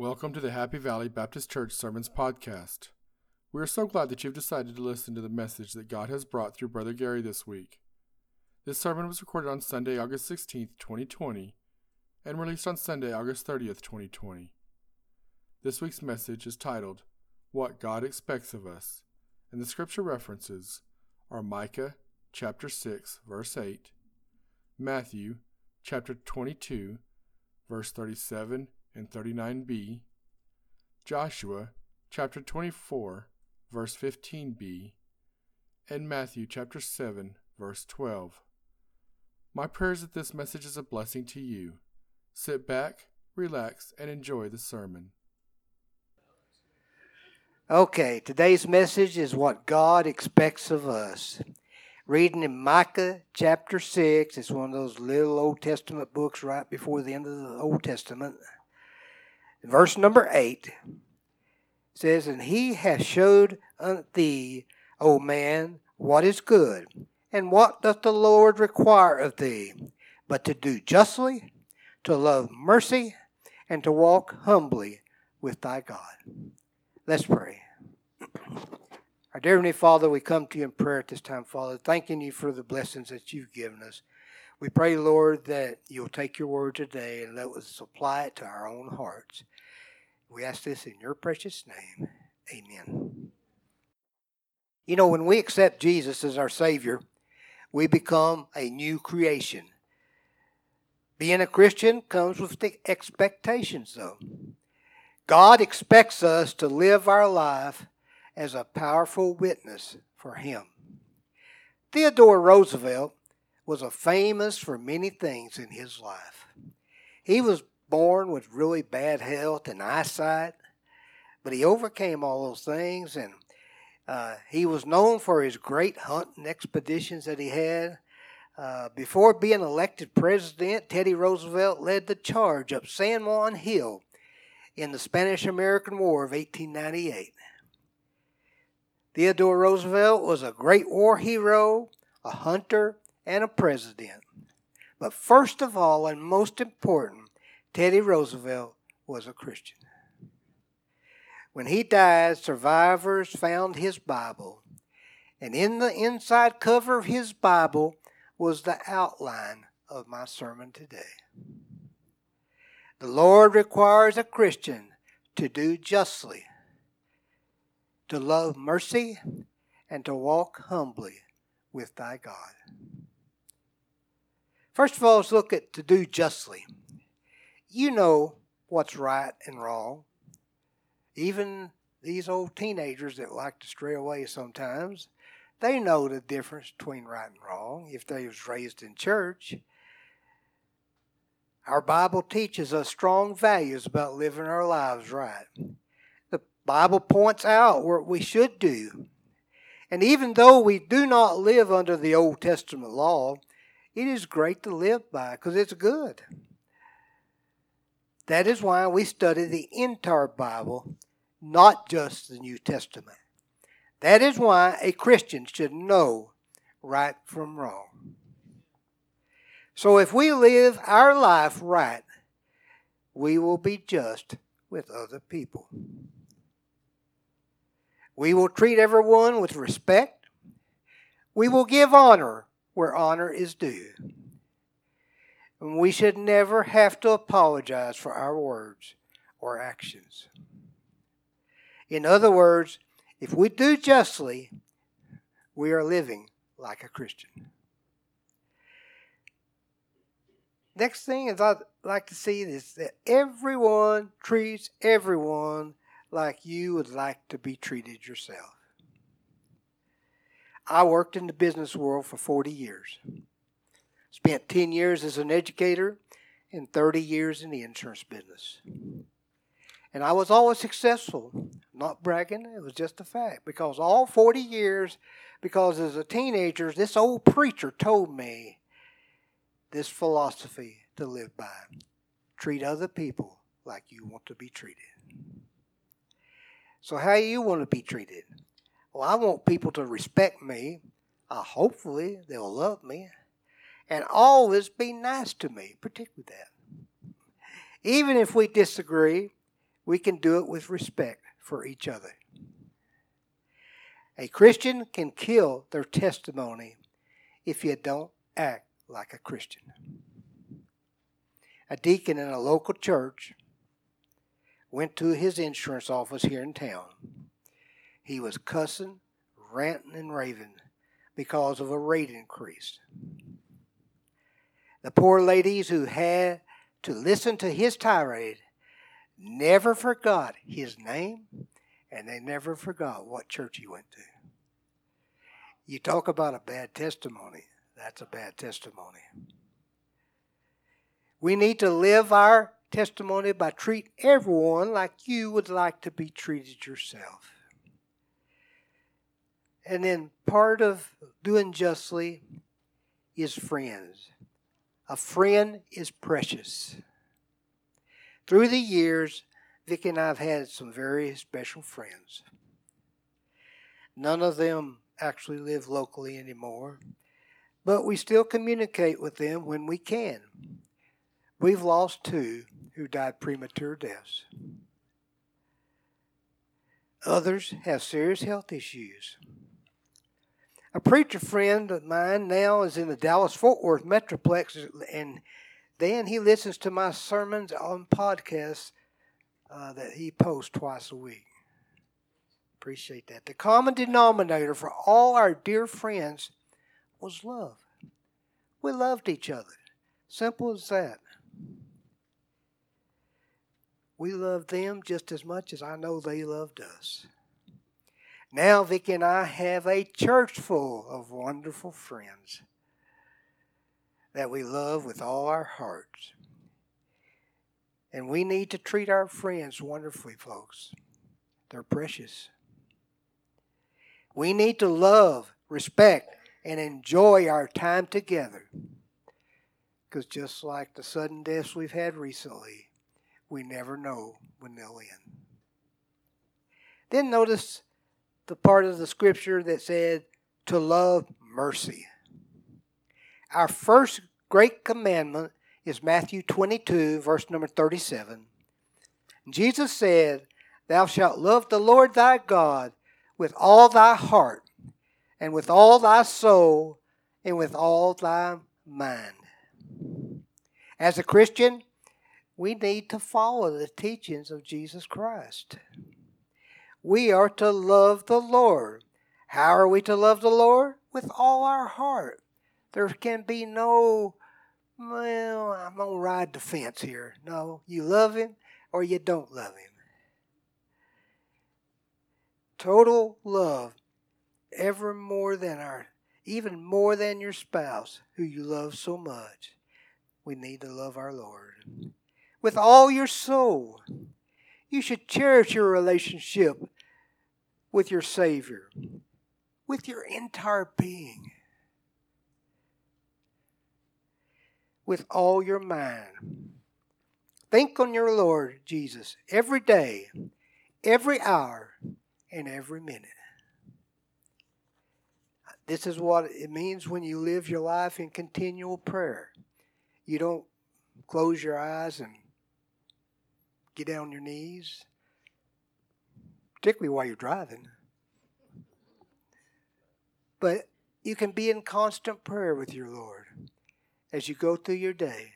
Welcome to the Happy Valley Baptist Church Sermons Podcast. We are so glad that you've decided to listen to the message that God has brought through Brother Gary this week. This sermon was recorded on Sunday, August 16th, 2020, and released on Sunday, August 30th, 2020. This week's message is titled, What God Expects of Us, and the scripture references are Micah chapter 6, verse 8, Matthew chapter 22, verse 37 and 39b, Joshua chapter 24, verse 15b, and Matthew chapter 7, verse 12. My prayer is that this message is a blessing to you. Sit back, relax, and enjoy the sermon. Okay, today's message is what God expects of us. Reading in Micah chapter 6, it's one of those little Old Testament books right before the end of the Old Testament. Verse number 8 says, And he hath showed unto thee, O man, what is good, and what doth the Lord require of thee, but to do justly, to love mercy, and to walk humbly with thy God. Let's pray. Our dear Heavenly Father, we come to you in prayer at this time, Father, thanking you for the blessings that you've given us. We pray, Lord, that you'll take your word today and let us apply it to our own hearts. We ask this in your precious name. Amen. You know, when we accept Jesus as our Savior, we become a new creation. Being a Christian comes with the expectations, though. God expects us to live our life as a powerful witness for Him. Theodore Roosevelt was famous for many things in his life. He was born with really bad health and eyesight, but he overcame all those things and uh, he was known for his great hunting expeditions that he had. Uh, before being elected president, Teddy Roosevelt led the charge up San Juan Hill in the Spanish American War of 1898. Theodore Roosevelt was a great war hero, a hunter, and a president. But first of all, and most important, Teddy Roosevelt was a Christian. When he died, survivors found his Bible, and in the inside cover of his Bible was the outline of my sermon today. The Lord requires a Christian to do justly, to love mercy, and to walk humbly with thy God. First of all, let's look at to do justly. You know what's right and wrong. Even these old teenagers that like to stray away sometimes, they know the difference between right and wrong if they was raised in church. Our Bible teaches us strong values about living our lives right. The Bible points out what we should do. And even though we do not live under the Old Testament law, it is great to live by because it's good. That is why we study the entire Bible, not just the New Testament. That is why a Christian should know right from wrong. So if we live our life right, we will be just with other people. We will treat everyone with respect. We will give honor where honor is due. We should never have to apologize for our words or actions. In other words, if we do justly, we are living like a Christian. Next thing is I'd like to see is that everyone treats everyone like you would like to be treated yourself. I worked in the business world for 40 years. Spent 10 years as an educator and 30 years in the insurance business. And I was always successful. Not bragging, it was just a fact. Because all 40 years, because as a teenager, this old preacher told me this philosophy to live by treat other people like you want to be treated. So, how you want to be treated? Well, I want people to respect me. Uh, hopefully, they'll love me. And always be nice to me, particularly that. Even if we disagree, we can do it with respect for each other. A Christian can kill their testimony if you don't act like a Christian. A deacon in a local church went to his insurance office here in town. He was cussing, ranting, and raving because of a rate increase. The poor ladies who had to listen to his tirade never forgot his name and they never forgot what church he went to. You talk about a bad testimony, that's a bad testimony. We need to live our testimony by treating everyone like you would like to be treated yourself. And then part of doing justly is friends. A friend is precious. Through the years, Vicki and I have had some very special friends. None of them actually live locally anymore, but we still communicate with them when we can. We've lost two who died premature deaths. Others have serious health issues. A preacher friend of mine now is in the Dallas Fort Worth Metroplex, and then he listens to my sermons on podcasts uh, that he posts twice a week. Appreciate that. The common denominator for all our dear friends was love. We loved each other. Simple as that. We loved them just as much as I know they loved us. Now, Vicki and I have a church full of wonderful friends that we love with all our hearts. And we need to treat our friends wonderfully, folks. They're precious. We need to love, respect, and enjoy our time together. Because just like the sudden deaths we've had recently, we never know when they'll end. Then notice the part of the scripture that said to love mercy. Our first great commandment is Matthew 22, verse number 37. Jesus said, Thou shalt love the Lord thy God with all thy heart, and with all thy soul, and with all thy mind. As a Christian, we need to follow the teachings of Jesus Christ we are to love the Lord. How are we to love the Lord? With all our heart. There can be no, well, I'm going to ride the fence here. No, you love Him or you don't love Him. Total love, ever more than our, even more than your spouse who you love so much. We need to love our Lord. With all your soul. You should cherish your relationship with your Savior, with your entire being, with all your mind. Think on your Lord Jesus every day, every hour, and every minute. This is what it means when you live your life in continual prayer. You don't close your eyes and get down on your knees particularly while you're driving. But you can be in constant prayer with your Lord as you go through your day.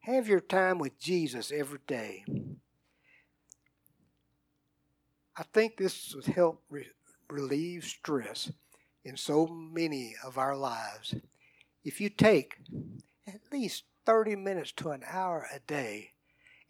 Have your time with Jesus every day. I think this would help re- relieve stress in so many of our lives. If you take at least 30 minutes to an hour a day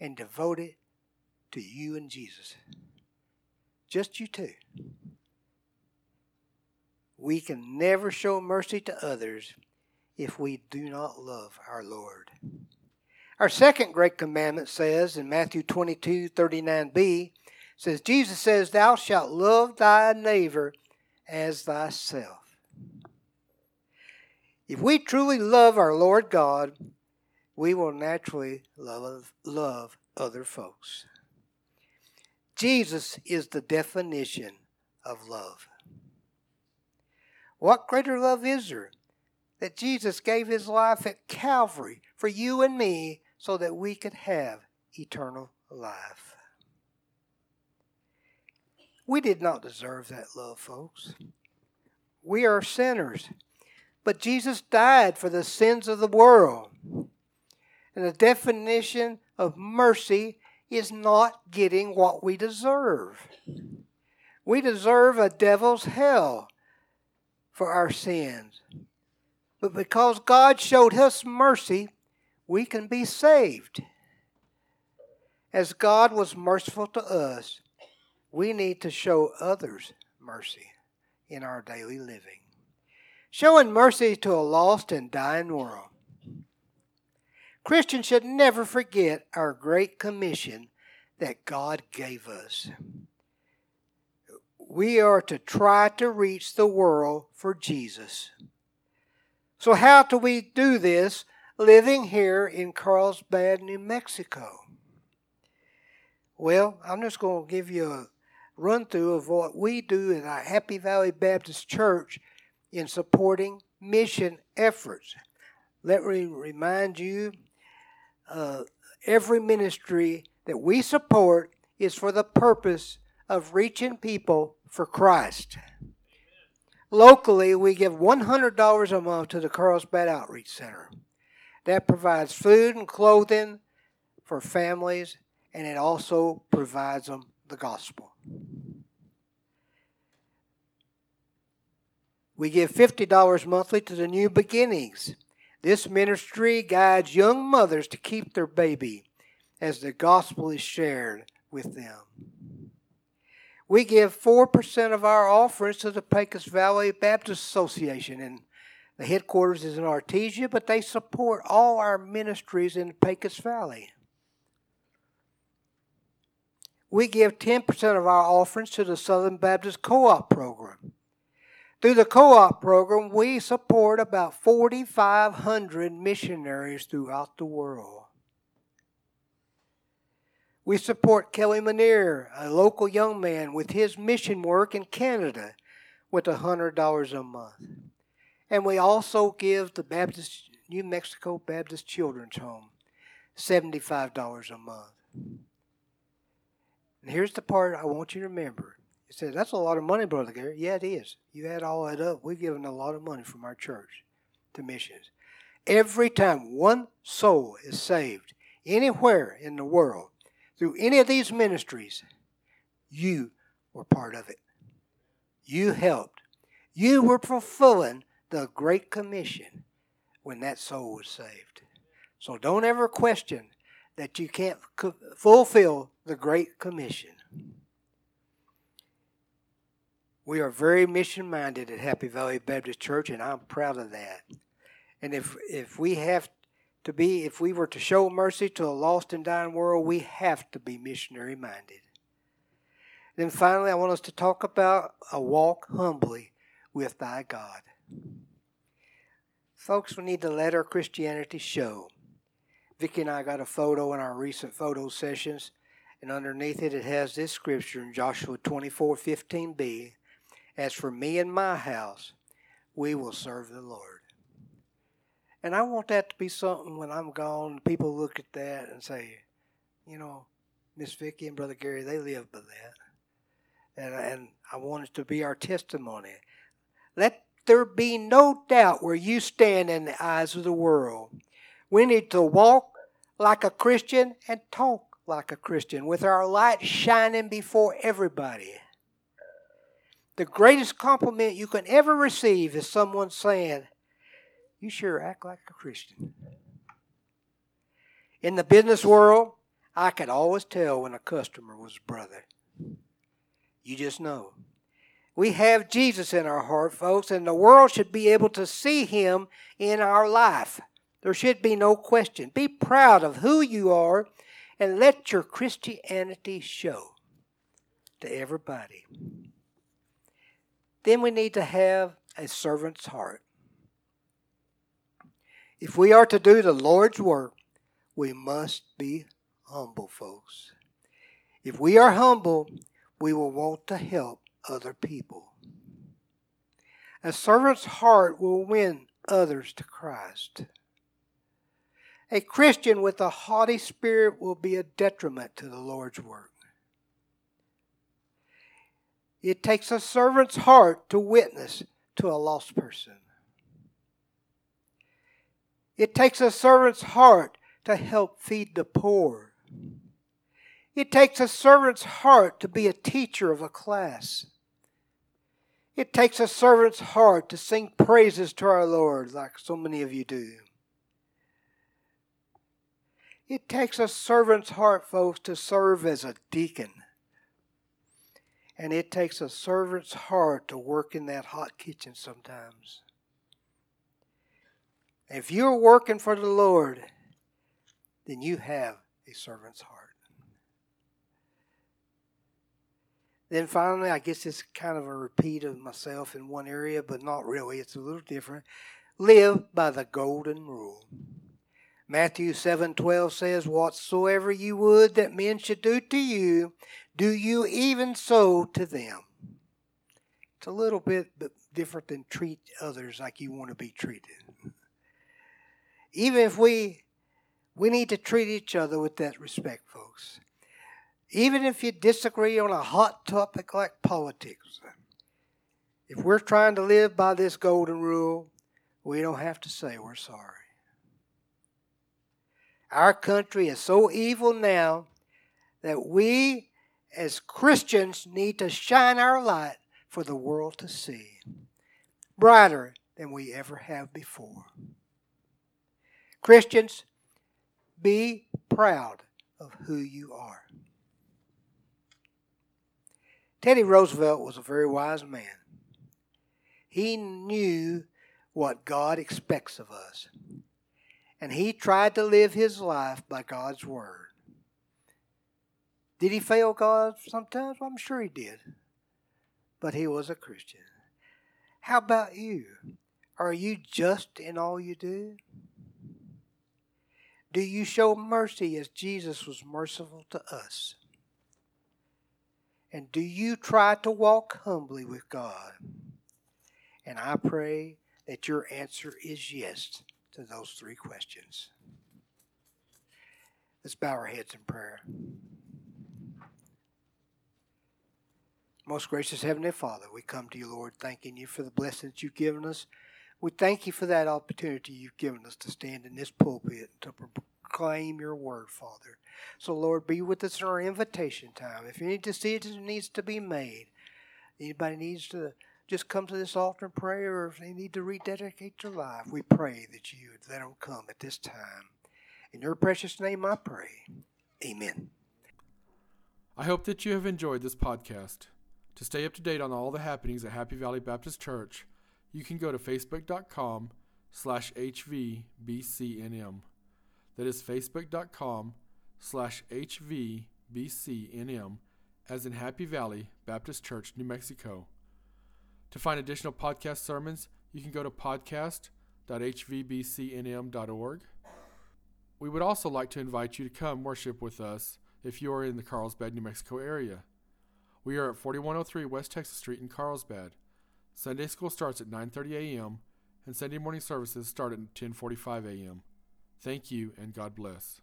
and devote it to you and Jesus. Just you two. We can never show mercy to others if we do not love our Lord. Our second great commandment says in Matthew 22 39b, says, Jesus says, Thou shalt love thy neighbor as thyself. If we truly love our Lord God, we will naturally love, love other folks. Jesus is the definition of love. What greater love is there that Jesus gave his life at Calvary for you and me so that we could have eternal life. We did not deserve that love, folks. We are sinners. But Jesus died for the sins of the world. And the definition of mercy is not getting what we deserve. We deserve a devil's hell for our sins. But because God showed us mercy, we can be saved. As God was merciful to us, we need to show others mercy in our daily living. Showing mercy to a lost and dying world. Christians should never forget our great commission that God gave us. We are to try to reach the world for Jesus. So, how do we do this living here in Carlsbad, New Mexico? Well, I'm just going to give you a run through of what we do at our Happy Valley Baptist Church in supporting mission efforts. Let me remind you uh, every ministry that we support is for the purpose of reaching people for Christ. Locally, we give $100 a month to the Carlsbad Outreach Center. That provides food and clothing for families, and it also provides them the gospel. We give $50 monthly to the New Beginnings. This ministry guides young mothers to keep their baby as the gospel is shared with them. We give 4% of our offerings to the Pecos Valley Baptist Association, and the headquarters is in Artesia, but they support all our ministries in Pecos Valley. We give 10% of our offerings to the Southern Baptist Co op program. Through the co op program, we support about 4,500 missionaries throughout the world. We support Kelly Manier, a local young man, with his mission work in Canada with $100 a month. And we also give the Baptist New Mexico Baptist Children's Home $75 a month. And here's the part I want you to remember. He said, That's a lot of money, Brother Gary. Yeah, it is. You add all that up, we've given a lot of money from our church to missions. Every time one soul is saved anywhere in the world through any of these ministries, you were part of it. You helped. You were fulfilling the Great Commission when that soul was saved. So don't ever question that you can't fulfill the Great Commission. We are very mission minded at Happy Valley Baptist Church, and I'm proud of that. And if if we have to be, if we were to show mercy to a lost and dying world, we have to be missionary minded. Then finally, I want us to talk about a walk humbly with thy God. Folks, we need to let our Christianity show. Vicki and I got a photo in our recent photo sessions, and underneath it, it has this scripture in Joshua 24 15b as for me and my house, we will serve the Lord. And I want that to be something when I'm gone, people look at that and say, you know, Miss Vicki and Brother Gary, they live by that. And, and I want it to be our testimony. Let there be no doubt where you stand in the eyes of the world. We need to walk like a Christian and talk like a Christian with our light shining before everybody. The greatest compliment you can ever receive is someone saying, You sure act like a Christian. In the business world, I could always tell when a customer was a brother. You just know. We have Jesus in our heart, folks, and the world should be able to see him in our life. There should be no question. Be proud of who you are and let your Christianity show to everybody. Then we need to have a servant's heart. If we are to do the Lord's work, we must be humble, folks. If we are humble, we will want to help other people. A servant's heart will win others to Christ. A Christian with a haughty spirit will be a detriment to the Lord's work. It takes a servant's heart to witness to a lost person. It takes a servant's heart to help feed the poor. It takes a servant's heart to be a teacher of a class. It takes a servant's heart to sing praises to our Lord, like so many of you do. It takes a servant's heart, folks, to serve as a deacon. And it takes a servant's heart to work in that hot kitchen sometimes. If you're working for the Lord, then you have a servant's heart. Then finally, I guess it's kind of a repeat of myself in one area, but not really. It's a little different. Live by the golden rule. Matthew 7:12 says, "Whatsoever you would that men should do to you, do you even so to them." It's a little bit different than treat others like you want to be treated. Even if we we need to treat each other with that respect, folks. Even if you disagree on a hot topic like politics, if we're trying to live by this golden rule, we don't have to say we're sorry. Our country is so evil now that we as Christians need to shine our light for the world to see, brighter than we ever have before. Christians, be proud of who you are. Teddy Roosevelt was a very wise man. He knew what God expects of us and he tried to live his life by God's word. Did he fail God sometimes? Well, I'm sure he did. But he was a Christian. How about you? Are you just in all you do? Do you show mercy as Jesus was merciful to us? And do you try to walk humbly with God? And I pray that your answer is yes to those three questions. Let's bow our heads in prayer. Most gracious Heavenly Father, we come to you, Lord, thanking you for the blessings you've given us. We thank you for that opportunity you've given us to stand in this pulpit and to proclaim your word, Father. So, Lord, be with us in our invitation time. If any decision needs to be made, anybody needs to just come to this altar and pray, or if they need to rededicate their life, we pray that you would let them come at this time. In your precious name I pray. Amen. I hope that you have enjoyed this podcast. To stay up to date on all the happenings at Happy Valley Baptist Church, you can go to facebook.com slash hvbcnm. That is facebook.com slash hvbcnm, as in Happy Valley Baptist Church, New Mexico. To find additional podcast sermons, you can go to podcast.hvbcnm.org. We would also like to invite you to come worship with us if you are in the Carlsbad, New Mexico area. We are at 4103 West Texas Street in Carlsbad. Sunday school starts at 9:30 a.m. and Sunday morning services start at 10:45 a.m. Thank you and God bless.